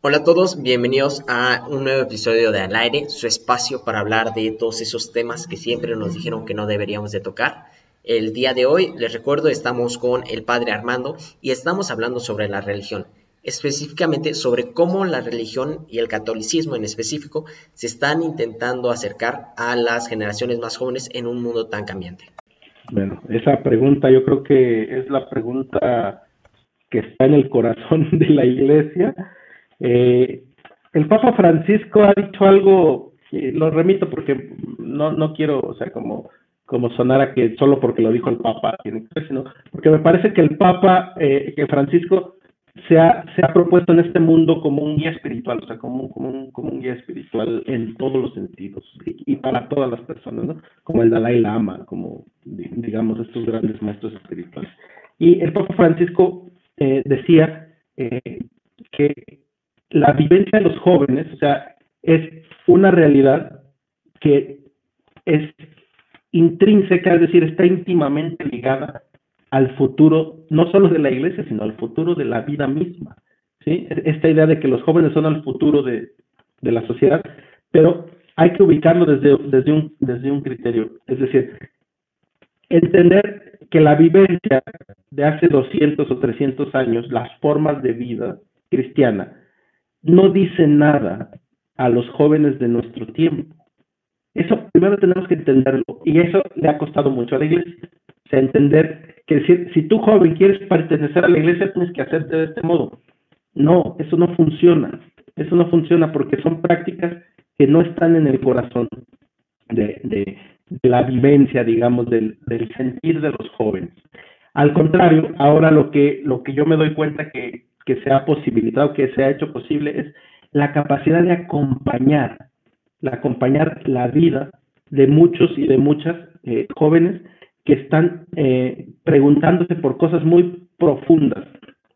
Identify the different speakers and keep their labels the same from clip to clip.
Speaker 1: Hola a todos, bienvenidos a un nuevo episodio de Al aire, su espacio para hablar de todos esos temas que siempre nos dijeron que no deberíamos de tocar. El día de hoy, les recuerdo, estamos con el padre Armando y estamos hablando sobre la religión, específicamente sobre cómo la religión y el catolicismo en específico se están intentando acercar a las generaciones más jóvenes en un mundo tan cambiante.
Speaker 2: Bueno, esa pregunta yo creo que es la pregunta que está en el corazón de la iglesia eh, el Papa Francisco ha dicho algo, lo remito porque no, no quiero, o sea, como, como sonar a que solo porque lo dijo el Papa tiene que ser, sino porque me parece que el Papa, eh, que Francisco se ha, se ha propuesto en este mundo como un guía espiritual, o sea, como, como, un, guía espiritual en todos los sentidos y, para todas las personas, ¿no? Como el Dalai Lama, como, digamos, estos grandes maestros espirituales. Y el Papa Francisco eh, decía eh, que la vivencia de los jóvenes, o sea, es una realidad que es intrínseca, es decir, está íntimamente ligada al futuro, no solo de la iglesia, sino al futuro de la vida misma. ¿sí? Esta idea de que los jóvenes son el futuro de, de la sociedad, pero hay que ubicarlo desde, desde, un, desde un criterio, es decir, entender que la vivencia de hace 200 o 300 años, las formas de vida cristiana, no dice nada a los jóvenes de nuestro tiempo. Eso primero tenemos que entenderlo y eso le ha costado mucho a la iglesia. O sea, entender que si, si tú joven quieres pertenecer a la iglesia tienes que hacerte de este modo. No, eso no funciona. Eso no funciona porque son prácticas que no están en el corazón de, la vivencia, digamos, del, del, sentir de los jóvenes. Al contrario, ahora lo que, lo que yo me doy cuenta que, que se ha posibilitado, que se ha hecho posible, es la capacidad de acompañar, la acompañar la vida de muchos y de muchas eh, jóvenes que están eh, preguntándose por cosas muy profundas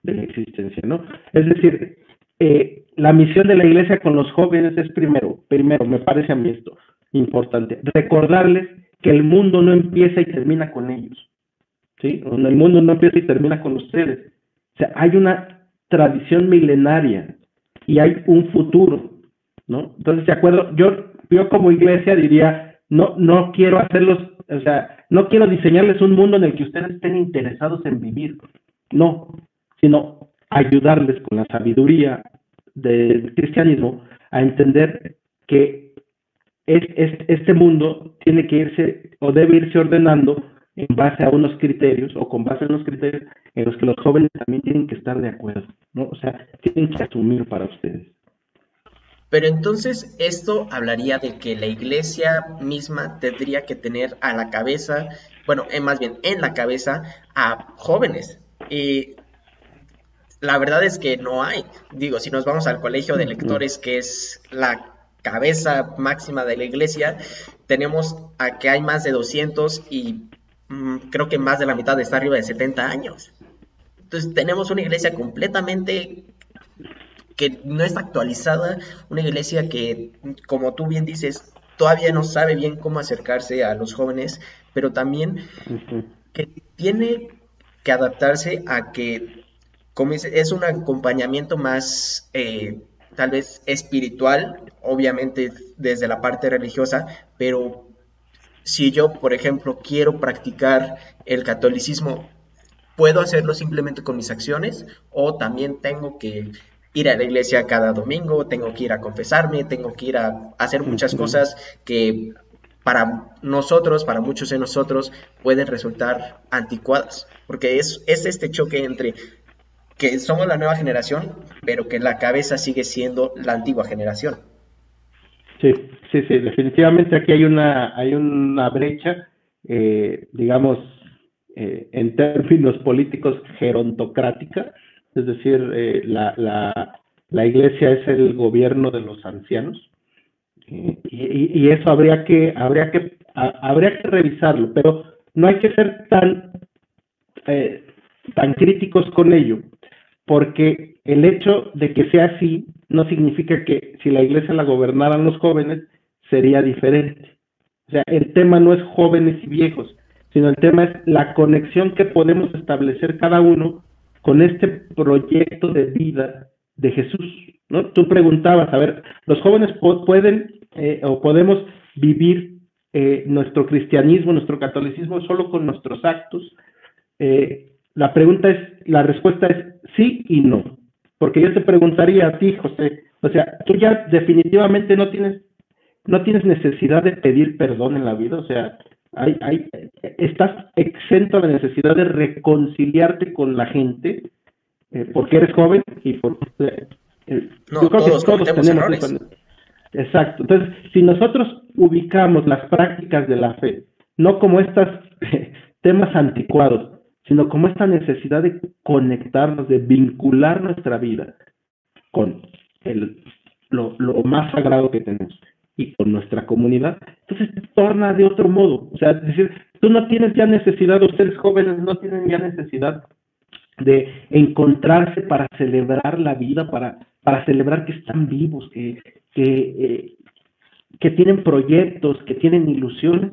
Speaker 2: de la existencia, ¿no? Es decir, eh, la misión de la iglesia con los jóvenes es primero, primero, me parece a mí esto importante, recordarles que el mundo no empieza y termina con ellos, ¿sí? El mundo no empieza y termina con ustedes. O sea, hay una tradición milenaria y hay un futuro, ¿no? Entonces, de acuerdo, yo, yo como iglesia diría, no, no quiero hacerlos, o sea, no quiero diseñarles un mundo en el que ustedes estén interesados en vivir, no, sino ayudarles con la sabiduría del cristianismo a entender que es, este mundo tiene que irse o debe irse ordenando en base a unos criterios o con base en unos criterios en los que los jóvenes también tienen que estar de acuerdo, ¿no? O sea, tienen que asumir para ustedes.
Speaker 1: Pero entonces esto hablaría de que la iglesia misma tendría que tener a la cabeza, bueno, eh, más bien en la cabeza a jóvenes. Y la verdad es que no hay. Digo, si nos vamos al colegio de lectores, que es la cabeza máxima de la iglesia, tenemos a que hay más de 200 y Mm, creo que más de la mitad está arriba de 70 años. Entonces tenemos una iglesia completamente que no está actualizada, una iglesia que, como tú bien dices, todavía no sabe bien cómo acercarse a los jóvenes, pero también que tiene que adaptarse a que como es, un acompañamiento más eh, tal vez espiritual, obviamente desde la parte religiosa, pero si yo, por ejemplo, quiero practicar el catolicismo, ¿puedo hacerlo simplemente con mis acciones o también tengo que ir a la iglesia cada domingo, tengo que ir a confesarme, tengo que ir a hacer muchas cosas que para nosotros, para muchos de nosotros, pueden resultar anticuadas, porque es, es este choque entre que somos la nueva generación, pero que la cabeza sigue siendo la antigua generación.
Speaker 2: Sí, sí, sí, definitivamente aquí hay una, hay una brecha, eh, digamos, eh, en términos políticos gerontocrática, es decir, eh, la, la, la, iglesia es el gobierno de los ancianos y, y, eso habría que, habría que, habría que revisarlo, pero no hay que ser tan, tan críticos con ello, porque el hecho de que sea así no significa que si la iglesia la gobernaran los jóvenes sería diferente. O sea, el tema no es jóvenes y viejos, sino el tema es la conexión que podemos establecer cada uno con este proyecto de vida de Jesús, ¿no? Tú preguntabas, a ver, ¿los jóvenes pueden eh, o podemos vivir eh, nuestro cristianismo, nuestro catolicismo solo con nuestros actos? Eh, la pregunta es, la respuesta es sí y no. Porque yo te preguntaría a ti, José, o sea, tú ya definitivamente no tienes, no tienes necesidad de pedir perdón en la vida, o sea, hay, hay, estás exento a la necesidad de reconciliarte con la gente eh, porque eres joven y por,
Speaker 1: eh, no, yo creo todos que todos tenemos errores.
Speaker 2: Exacto. Entonces, si nosotros ubicamos las prácticas de la fe, no como estos temas anticuados, sino como esta necesidad de conectarnos, de vincular nuestra vida con el, lo, lo más sagrado que tenemos y con nuestra comunidad, torna de otro modo. O sea, es decir, tú no tienes ya necesidad, ustedes jóvenes no tienen ya necesidad de encontrarse para celebrar la vida, para, para celebrar que están vivos, que, que, eh, que tienen proyectos, que tienen ilusiones.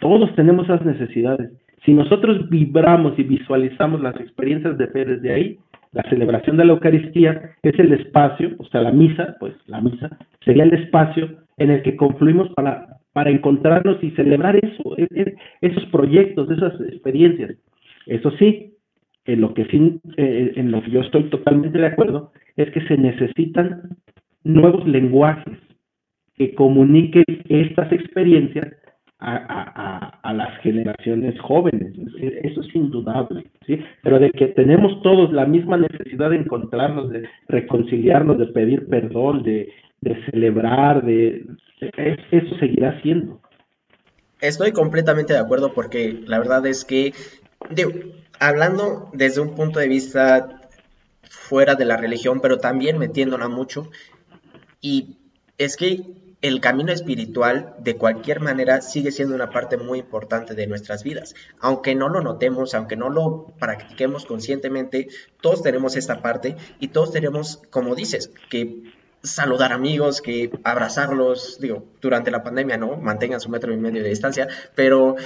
Speaker 2: Todos tenemos esas necesidades. Si nosotros vibramos y visualizamos las experiencias de fe desde ahí, la celebración de la Eucaristía es el espacio, o sea, la misa, pues la misa sería el espacio en el que confluimos para, para encontrarnos y celebrar eso, e, e, esos proyectos, esas experiencias. Eso sí, en lo que sí, eh, en lo que yo estoy totalmente de acuerdo, es que se necesitan nuevos lenguajes que comuniquen estas experiencias a, las generaciones jóvenes. Eso es indudable, ¿sí? Pero de que tenemos todos la misma necesidad de encontrarnos, de reconciliarnos, de pedir perdón, de, celebrar, de, eso seguirá siendo.
Speaker 1: Estoy completamente de acuerdo porque la verdad es que, hablando desde un punto de vista fuera de la religión, pero también metiéndola mucho, y es que el camino espiritual de cualquier manera sigue siendo una parte muy importante de nuestras vidas. Aunque no lo notemos, aunque no lo practiquemos conscientemente, todos tenemos esta parte y todos tenemos, como dices, que saludar amigos, que abrazarlos, digo, durante la pandemia, ¿no? Mantengan su metro y medio de distancia, pero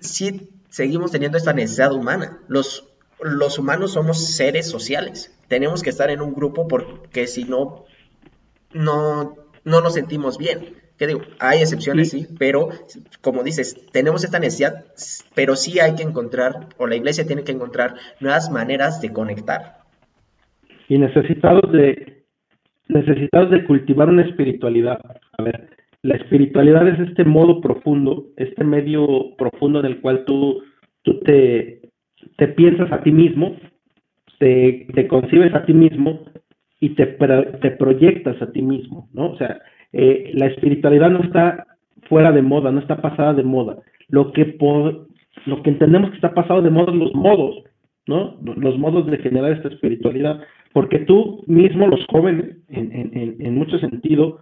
Speaker 1: sí seguimos teniendo esta necesidad humana. Los, los humanos somos seres sociales. Tenemos que estar en un grupo porque si no, no no nos sentimos bien. Que digo, hay excepciones, sí. pero como dices, tenemos esta necesidad, pero sí hay que encontrar, o la iglesia tiene que encontrar nuevas maneras de conectar.
Speaker 2: Y necesitados de, necesitados de cultivar una espiritualidad. A ver, la espiritualidad es este modo profundo, este medio profundo en el cual tú, tú te, te piensas a ti mismo, te, te concibes a ti mismo y te, te proyectas a ti mismo, ¿no? O sea, eh, la espiritualidad no está fuera de moda, no está pasada de moda. Lo que, por, lo que entendemos que está pasado de moda son los modos, ¿no? Los modos de generar esta espiritualidad. Porque tú mismo, los jóvenes, en, en, en mucho sentido,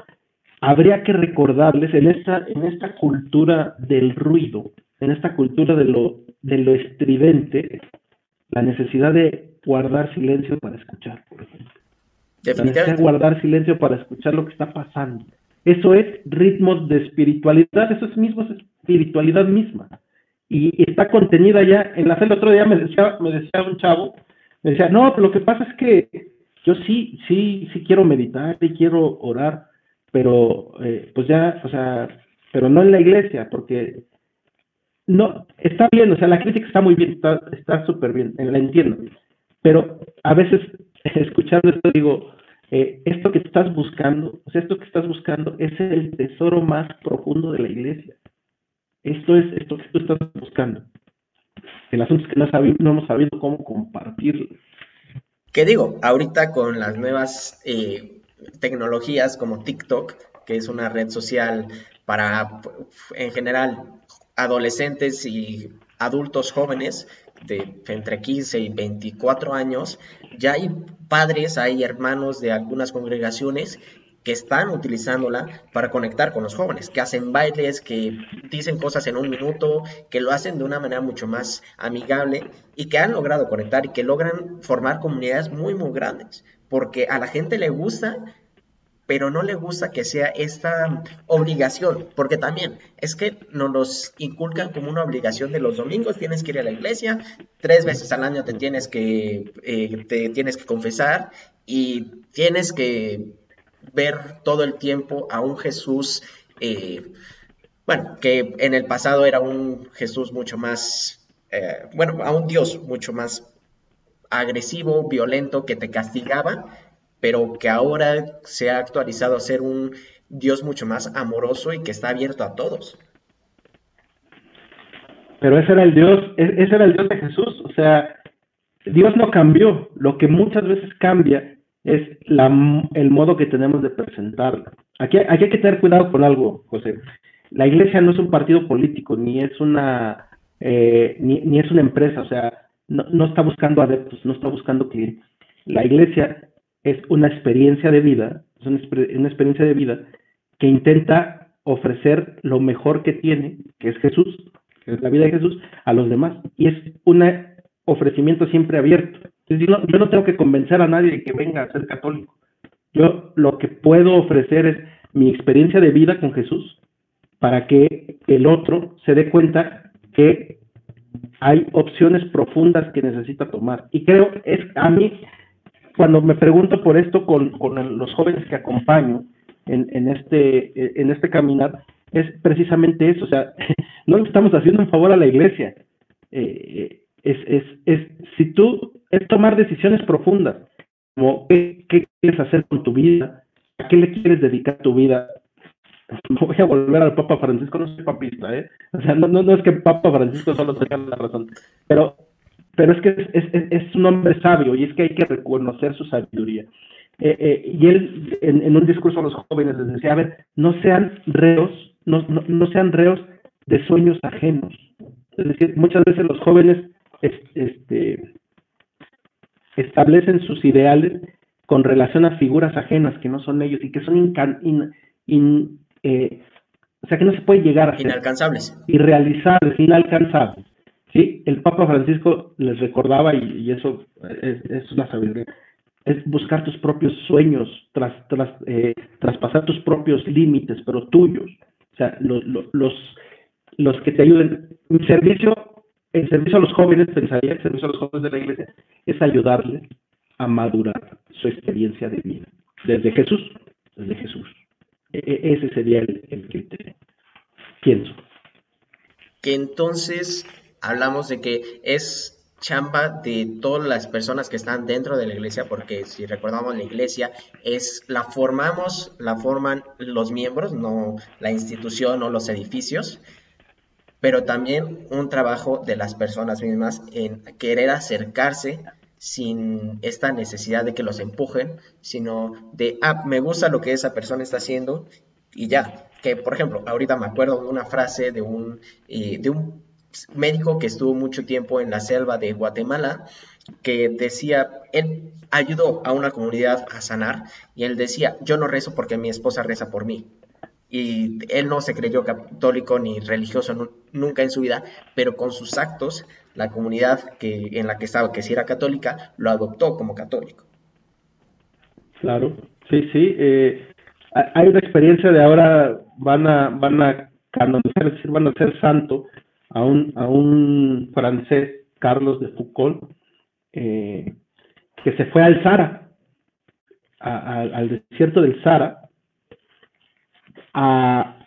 Speaker 2: habría que recordarles en esta, en esta cultura del ruido, en esta cultura de lo, de lo estridente, la necesidad de guardar silencio para escuchar, por ejemplo. Definitivamente. guardar silencio para escuchar lo que está pasando. Eso es ritmos de espiritualidad, eso es mismo espiritualidad misma. Y, está contenida ya en la. El otro día me decía, me decía un chavo, me decía, no, pero lo que pasa es que yo sí, sí, sí quiero meditar y quiero orar, pero eh, pues ya, o sea, pero no en la iglesia, porque no, está bien, o sea, la crítica está muy bien, está súper bien, la entiendo, pero a veces escuchando esto digo, eh, esto que estás buscando, o sea, esto que estás buscando es el tesoro más profundo de la iglesia. Esto es esto que tú estás buscando. El asunto es que no, no hemos sabido cómo compartirlo.
Speaker 1: ¿Qué digo? Ahorita con las nuevas eh, tecnologías como TikTok, que es una red social para, en general, adolescentes y adultos jóvenes, de entre 15 y 24 años, ya hay padres, hay hermanos de algunas congregaciones que están utilizándola para conectar con los jóvenes, que hacen bailes, que dicen cosas en un minuto, que lo hacen de una manera mucho más amigable y que han logrado conectar y que logran formar comunidades muy, muy grandes, porque a la gente le gusta pero no le gusta que sea esta obligación, porque también es que nos los inculcan como una obligación de los domingos, tienes que ir a la iglesia, tres veces al año te tienes que, eh, te tienes que confesar y tienes que ver todo el tiempo a un Jesús, eh, bueno, que en el pasado era un Jesús mucho más, eh, bueno, a un Dios mucho más agresivo, violento, que te castigaba, pero que ahora se ha actualizado a ser un Dios mucho más amoroso y que está abierto a todos.
Speaker 2: Pero ese era el Dios, e-, ese era el Dios de Jesús, o sea, Dios no cambió, lo que muchas veces cambia es la, el modo que tenemos de presentarlo. Aquí, aquí hay que tener cuidado con algo, José. La iglesia no es un partido político, ni es una, eh, ni, ni, es una empresa, o sea, no, no está buscando adeptos, no está buscando clientes. La iglesia es una experiencia de vida, es una, una experiencia de vida que intenta ofrecer lo mejor que tiene, que es Jesús, que es la vida de Jesús, a los demás. Y es un ofrecimiento siempre abierto. Yo, no, yo no tengo que convencer a nadie de que venga a ser católico. Yo lo que puedo ofrecer es mi experiencia de vida con Jesús para que el otro se dé cuenta que hay opciones profundas que necesita tomar. Y creo, es a mí, cuando me pregunto por esto con, con los jóvenes que acompaño en, en, este, en este caminar, es precisamente eso, o sea, no le estamos haciendo un favor a la iglesia. Eh, es, es, es, si tú, es tomar decisiones profundas, como qué, quieres hacer con tu vida, a qué le quieres dedicar tu vida, voy a volver al Papa Francisco, no soy papista, ¿eh? O sea, no, no, no es que Papa Francisco solo tenga la razón, pero, pero es que es, es, es, un hombre sabio y es que hay que reconocer su sabiduría. Eh, eh, y él, en, en, un discurso a los jóvenes, les decía, a ver, no sean reos, no, no, no sean reos de sueños ajenos. Es decir, muchas veces los jóvenes este, establecen sus ideales con relación a figuras ajenas que no son ellos y que son in, in, eh, o sea que no se puede llegar a
Speaker 1: ser inalcanzables,
Speaker 2: irrealizables, inalcanzables. ¿sí? El Papa Francisco les recordaba, y, eso es, es, una sabiduría, es buscar tus propios sueños, tras, tras, eh, traspasar tus propios límites, pero tuyos. O sea, los, los, los que te ayuden. Mi servicio, el servicio a los jóvenes, pensaría, el servicio a los jóvenes de la iglesia, es ayudarles a madurar su experiencia de vida. Desde Jesús, desde Jesús. E, e, ese sería el, el criterio. Pienso.
Speaker 1: Que entonces hablamos de que es chamba de todas las personas que están dentro de la iglesia, porque si recordamos la iglesia es la formamos, la forman los miembros, no la institución o los edificios, pero también un trabajo de las personas mismas en querer acercarse sin esta necesidad de que los empujen, sino de, ah, me gusta lo que esa persona está haciendo y ya. Que, por ejemplo, ahorita me acuerdo de una frase de un, eh, de un médico que estuvo mucho tiempo en la selva de Guatemala, que decía, él ayudó a una comunidad a sanar y él decía, yo no rezo porque mi esposa reza por mí y él no se creyó católico ni religioso nunca en su vida, pero con sus actos la comunidad que, en la que estaba, que si era católica, lo adoptó como católico.
Speaker 2: Claro, sí, sí. Eh, hay una experiencia de ahora van a van a canonizar, van a hacer santo a un, a un francés, Carlos de Foucault, eh, que se fue al Sahara, al desierto del Sahara, a,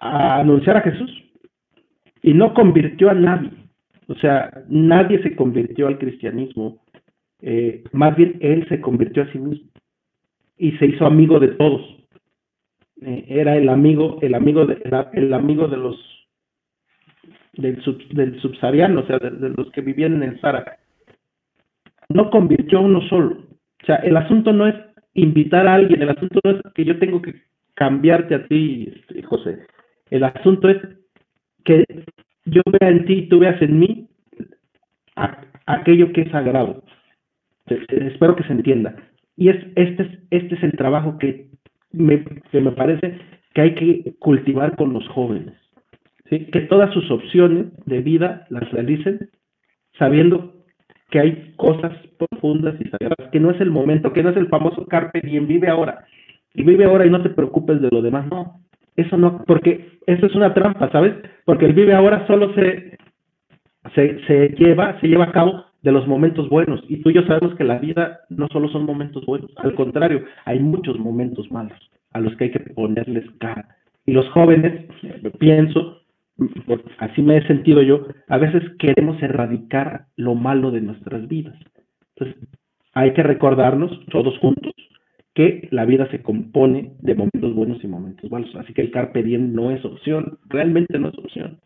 Speaker 2: anunciar a Jesús y no convirtió a nadie. O sea, nadie se convirtió al cristianismo. Eh, más bien él se convirtió a sí mismo y se hizo amigo de todos. Eh, era el amigo, el amigo de, el amigo de los del, del subsahariano, o sea, de, de, los que vivían en el Sahara. No convirtió a uno solo. O sea, el asunto no es invitar a alguien, el asunto no es que yo tengo que cambiarte a ti, este, José. El asunto es que yo vea en ti y tú veas en mí aquello que es sagrado. Espero que se entienda. Y es, este, es, este es el trabajo que me, que me parece que hay que cultivar con los jóvenes. Que todas sus opciones de vida las realicen sabiendo que hay cosas profundas y sagradas, que no es el momento, que no es el famoso carpe diem, vive ahora, y vive ahora y no te preocupes de lo demás. No, eso no, porque eso es una trampa, ¿sabes? Porque el vive ahora solo se, se, se lleva, se lleva a cabo de los momentos buenos. Y tú y yo sabemos que la vida no solo son momentos buenos, al contrario, hay muchos momentos malos a los que hay que ponerles cara. Y los jóvenes, pienso, así me he sentido yo, a veces queremos erradicar lo malo de nuestras vidas. Entonces, hay que recordarnos todos juntos que la vida se compone de momentos buenos y momentos malos. Así que el carpe diem no es opción, realmente no es opción.